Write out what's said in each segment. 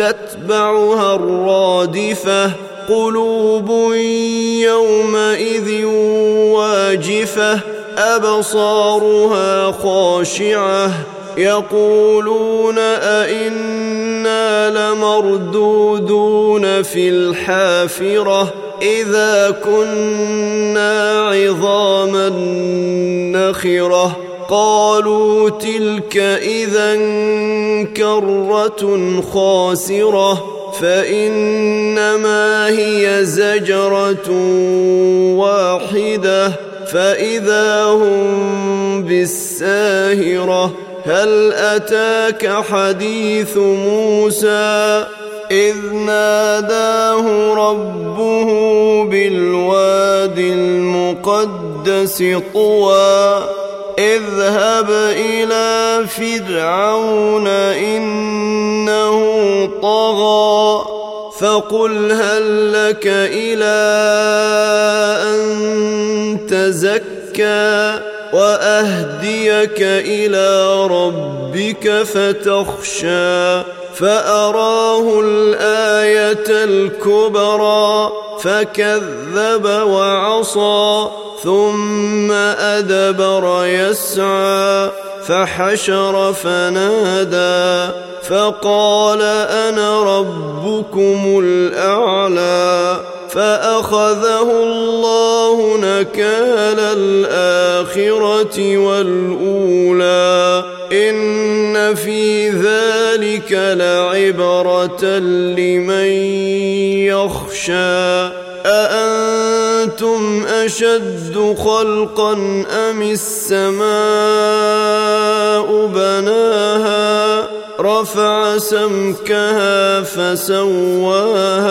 تتبعها الرادفة قلوب يومئذ واجفة أبصارها خاشعة يقولون أئنا لمردودون في الحافرة إذا كنا عظاما نخرة. قالوا تلك اذا كرة خاسرة فإنما هي زجرة واحدة. فإذا هم بالساهرة هل أتاك حديث موسى؟ إذ ناداه ربه بالواد المقدس طوى. اذهب إلى فرعون إنه طغى فقل هل لك إلى أن تزكى وأهديك إلى ربك فتخشى فأراه الآية الكبرى فكذب وعصى ثم أدبر يسعى فحشر فنادى فقال أنا ربكم الأعلى فأخذه الله نكال الآخرة والأولى. إن في ذلك لعبرة لمن يخشى. أأنتم أشد خلقا أم السماء بناها؟ رفع سمكها فسواها.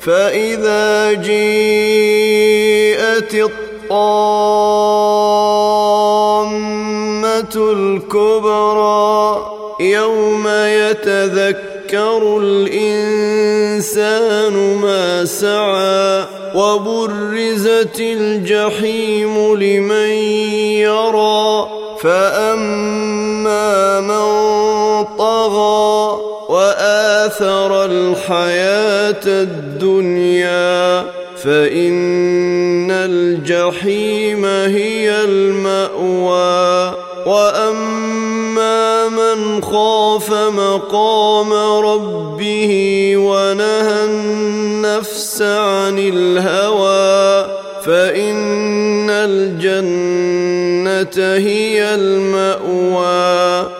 فإذا جيءت الطامة الكبرى يوم يتذكر الإنسان ما سعى وبرزت الجحيم لمن واثر الحياة الدنيا فإن الجحيم هي المأوى. وأما من خاف مقام ربه ونهى النفس عن الهوى فإن الجنة هي المأوى.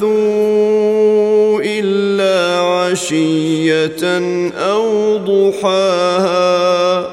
يلبثوا إلا عشية أو ضحاها